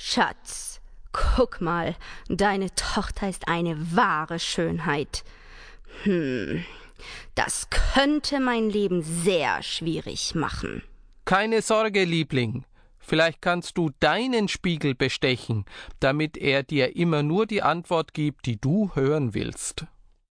Schatz, guck mal, deine Tochter ist eine wahre Schönheit. Hm, das könnte mein Leben sehr schwierig machen. Keine Sorge, Liebling. Vielleicht kannst du deinen Spiegel bestechen, damit er dir immer nur die Antwort gibt, die du hören willst.